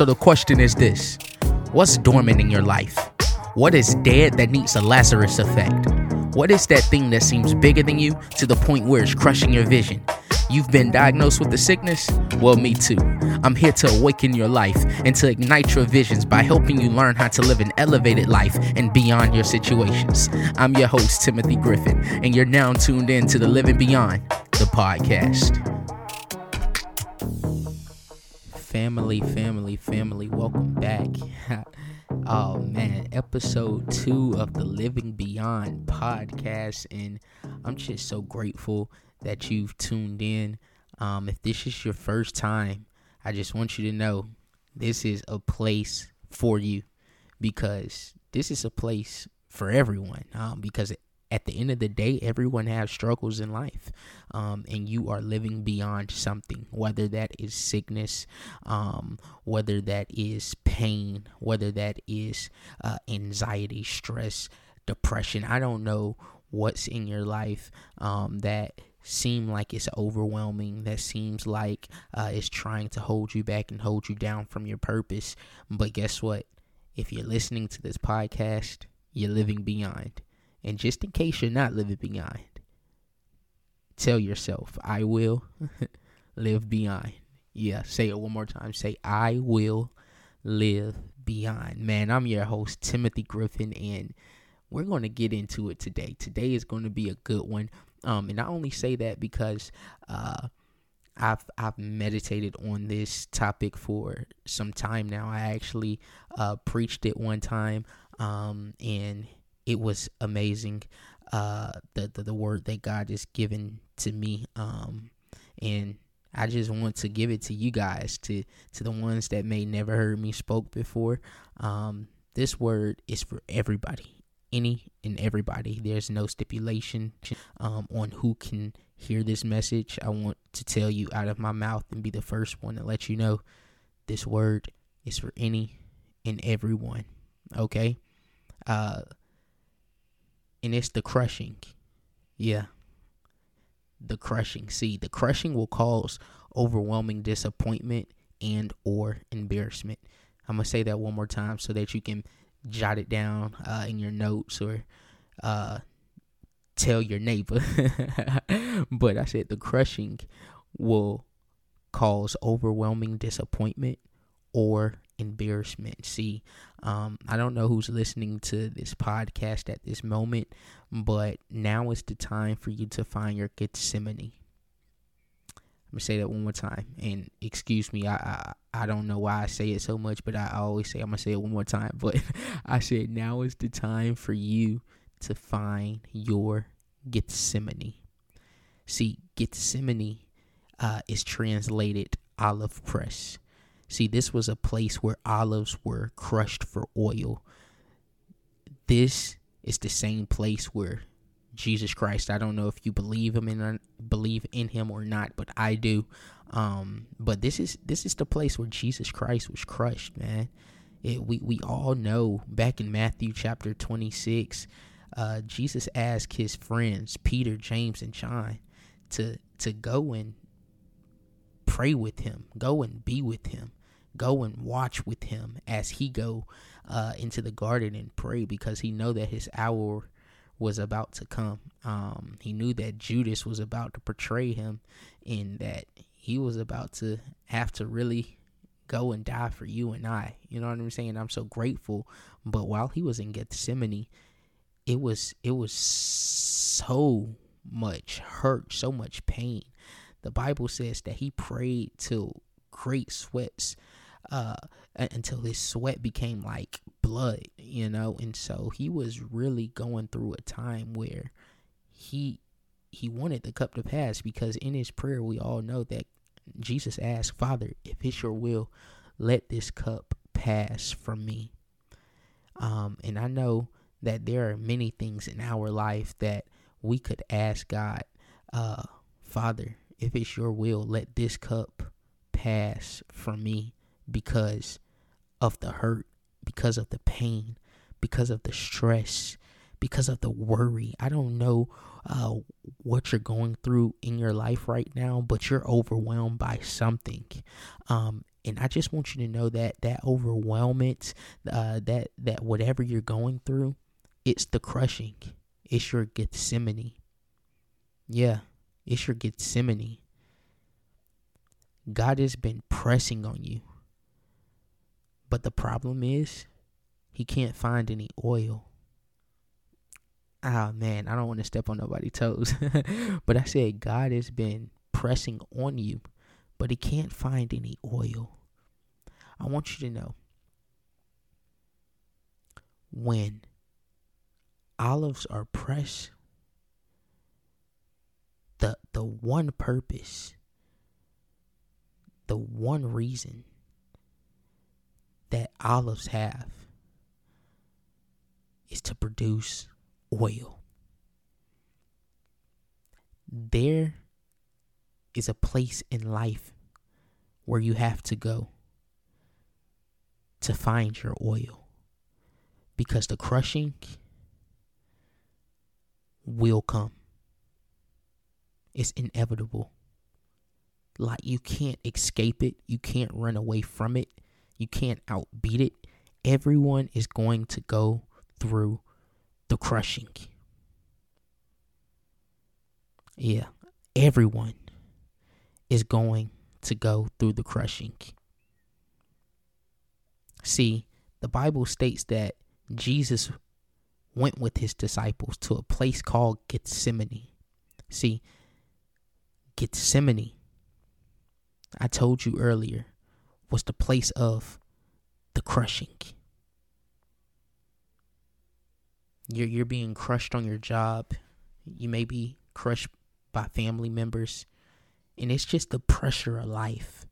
So the question is this What's dormant in your life? What is dead that needs a Lazarus effect? What is that thing that seems bigger than you to the point where it's crushing your vision? You've been diagnosed with the sickness? Well, me too. I'm here to awaken your life and to ignite your visions by helping you learn how to live an elevated life and beyond your situations. I'm your host, Timothy Griffin, and you're now tuned in to the Living Beyond, the podcast. Family, family, family, welcome back. oh man, episode two of the Living Beyond podcast, and I'm just so grateful that you've tuned in. Um, if this is your first time, I just want you to know this is a place for you because this is a place for everyone. Um, because at the end of the day, everyone has struggles in life, um, and you are living beyond something, whether that is sickness, um, whether that is pain, whether that is uh, anxiety, stress, depression. I don't know what's in your life um, that seem like it's overwhelming that seems like uh, it's trying to hold you back and hold you down from your purpose. But guess what? If you're listening to this podcast you're living beyond and just in case you're not living beyond tell yourself i will live beyond yeah say it one more time. Say i will live beyond man i'm your host timothy griffin and we're going to get into it today. Today is going to be a good one. Um, and I only say that because uh, I've I've meditated on this topic for some time now. I actually uh, preached it one time, um, and it was amazing. Uh, the, the the word that God has given to me, um, and I just want to give it to you guys, to to the ones that may never heard me spoke before. Um, this word is for everybody any and everybody. There's no stipulation um, on who can hear this message. I want to tell you out of my mouth and be the first one to let you know this word is for any and everyone. Okay? Uh, and it's the crushing. Yeah. The crushing. See, the crushing will cause overwhelming disappointment and or embarrassment. I'm going to say that one more time so that you can jot it down uh, in your notes or uh, tell your neighbor. but I said the crushing will cause overwhelming disappointment or embarrassment. See, um, I don't know who's listening to this podcast at this moment, but now is the time for you to find your Gethsemane. I'm gonna say that one more time. And excuse me, I, I I don't know why I say it so much, but I always say I'm gonna say it one more time. But I said now is the time for you to find your Gethsemane. See, Gethsemane uh, is translated olive press. See, this was a place where olives were crushed for oil. This is the same place where Jesus Christ. I don't know if you believe him in believe in him or not, but I do. Um, but this is this is the place where Jesus Christ was crushed, man. It, we we all know back in Matthew chapter 26, uh, Jesus asked his friends Peter, James, and John to to go and pray with him, go and be with him, go and watch with him as he go uh, into the garden and pray because he know that his hour was about to come. Um, he knew that Judas was about to betray him and that he was about to have to really go and die for you and I. You know what I'm saying? I'm so grateful. But while he was in Gethsemane, it was it was so much hurt, so much pain. The Bible says that he prayed till great sweats uh, until his sweat became like blood, you know, and so he was really going through a time where he he wanted the cup to pass because in his prayer we all know that Jesus asked, Father, if it's your will, let this cup pass from me. Um, and I know that there are many things in our life that we could ask God, uh, Father, if it's your will, let this cup pass from me because of the hurt, because of the pain, because of the stress, because of the worry. I don't know uh, what you're going through in your life right now, but you're overwhelmed by something. Um, And I just want you to know that that overwhelmment, uh, that that whatever you're going through, it's the crushing. It's your Gethsemane. Yeah, it's your Gethsemane. God has been pressing on you. But the problem is, he can't find any oil. Ah, oh, man, I don't want to step on nobody's toes. but I said, God has been pressing on you, but he can't find any oil. I want you to know when olives are pressed, the the one purpose, the one reason that olives have is to produce oil. There is a place in life where you have to go to find your oil because the crushing will come. It's inevitable. Like you can't escape it, you can't run away from it, you can't outbeat it. Everyone is going to go through the crushing. Yeah, everyone is going to go through the crushing. See, the Bible states that Jesus went with his disciples to a place called Gethsemane. See, Gethsemane, I told you earlier, was the place of the crushing. You're you're being crushed on your job. You may be crushed by family members. And it's just the pressure of life.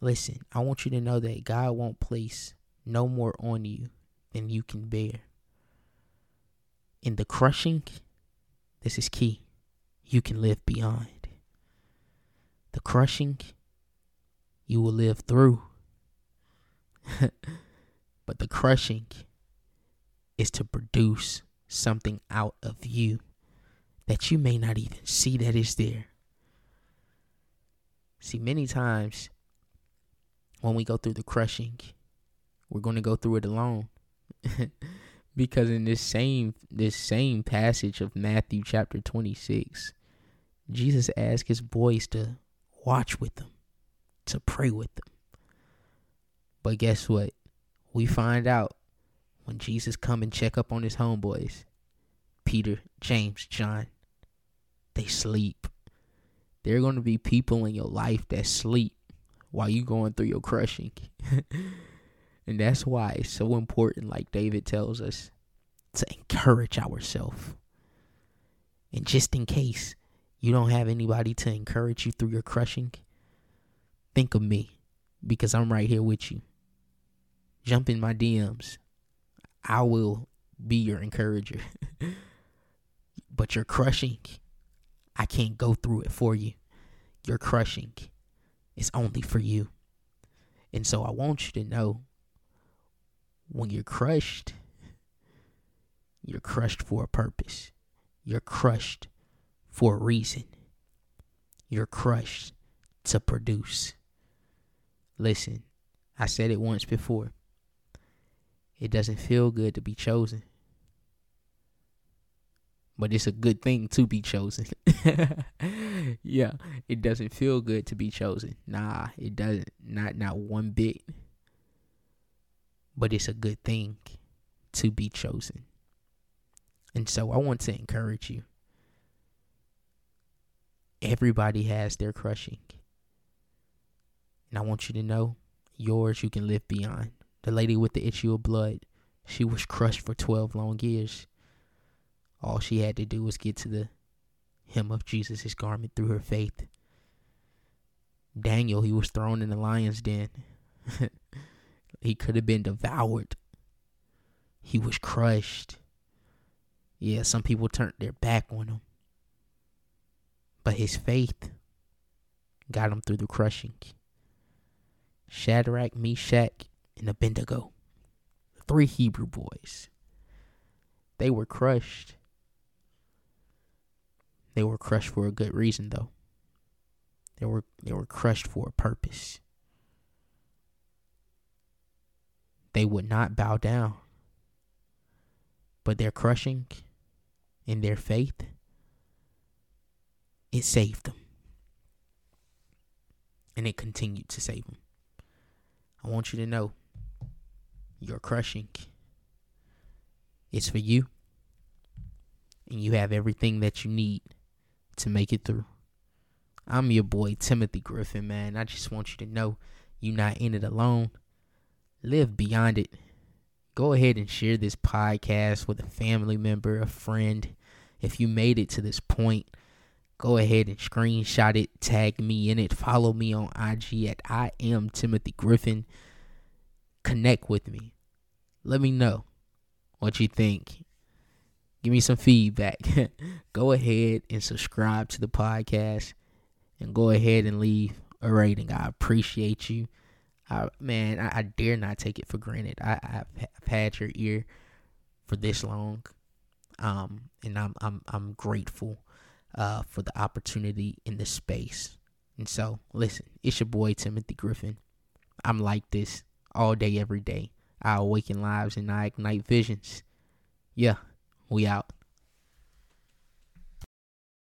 Listen, I want you to know that God won't place no more on you than you can bear. In the crushing, this is key. You can live beyond. The crushing, you will live through. but the crushing is to produce something out of you that you may not even see that is there. See, many times when we go through the crushing, we're going to go through it alone. because in this same this same passage of Matthew chapter 26, Jesus asked his boys to watch with them, to pray with them. But guess what? We find out when Jesus come and check up on his homeboys, Peter, James, John, they sleep. There are going to be people in your life that sleep while you going through your crushing. and that's why it's so important, like David tells us, to encourage ourselves. And just in case you don't have anybody to encourage you through your crushing, think of me because I'm right here with you. Jump in my DMs. I will be your encourager. but you're crushing I can't go through it for you. You're crushing. It's only for you. And so I want you to know when you're crushed, you're crushed for a purpose. You're crushed for a reason. You're crushed to produce. Listen, I said it once before. It doesn't feel good to be chosen but it's a good thing to be chosen. yeah, it doesn't feel good to be chosen. Nah, it doesn't. Not not one bit. But it's a good thing to be chosen. And so I want to encourage you. Everybody has their crushing. And I want you to know yours you can live beyond. The lady with the issue of blood, she was crushed for 12 long years all she had to do was get to the hem of Jesus' garment through her faith. Daniel, he was thrown in the lion's den. he could have been devoured. He was crushed. Yeah, some people turned their back on him. But his faith got him through the crushing. Shadrach, Meshach, and Abednego, three Hebrew boys, they were crushed. They were crushed for a good reason though. They were they were crushed for a purpose. they would not bow down. But their crushing in their faith, it saved them. And it continued to save them. I want you to know your crushing is for you. And you have everything that you need to make it through. I'm your boy, Timothy Griffin, man. I just want you to know you're not in it alone. Live beyond it. Go ahead and share this podcast with a family member, a friend. If you made it to this point, go ahead and screenshot it, tag me in it, follow me on IG at I am Timothy Griffin. Connect with me. Let me know what you think. Give me some feedback. go ahead and subscribe to the podcast and go ahead and leave a rating. I appreciate you. I, man, I, I dare not take it for granted. I, I've, had your ear for this long, um, and I'm I'm I'm grateful uh, for the opportunity in the space. And so, listen, it's your boy Timothy Griffin. I'm like this all day, every day. I awaken lives and I ignite visions. Yeah, we out.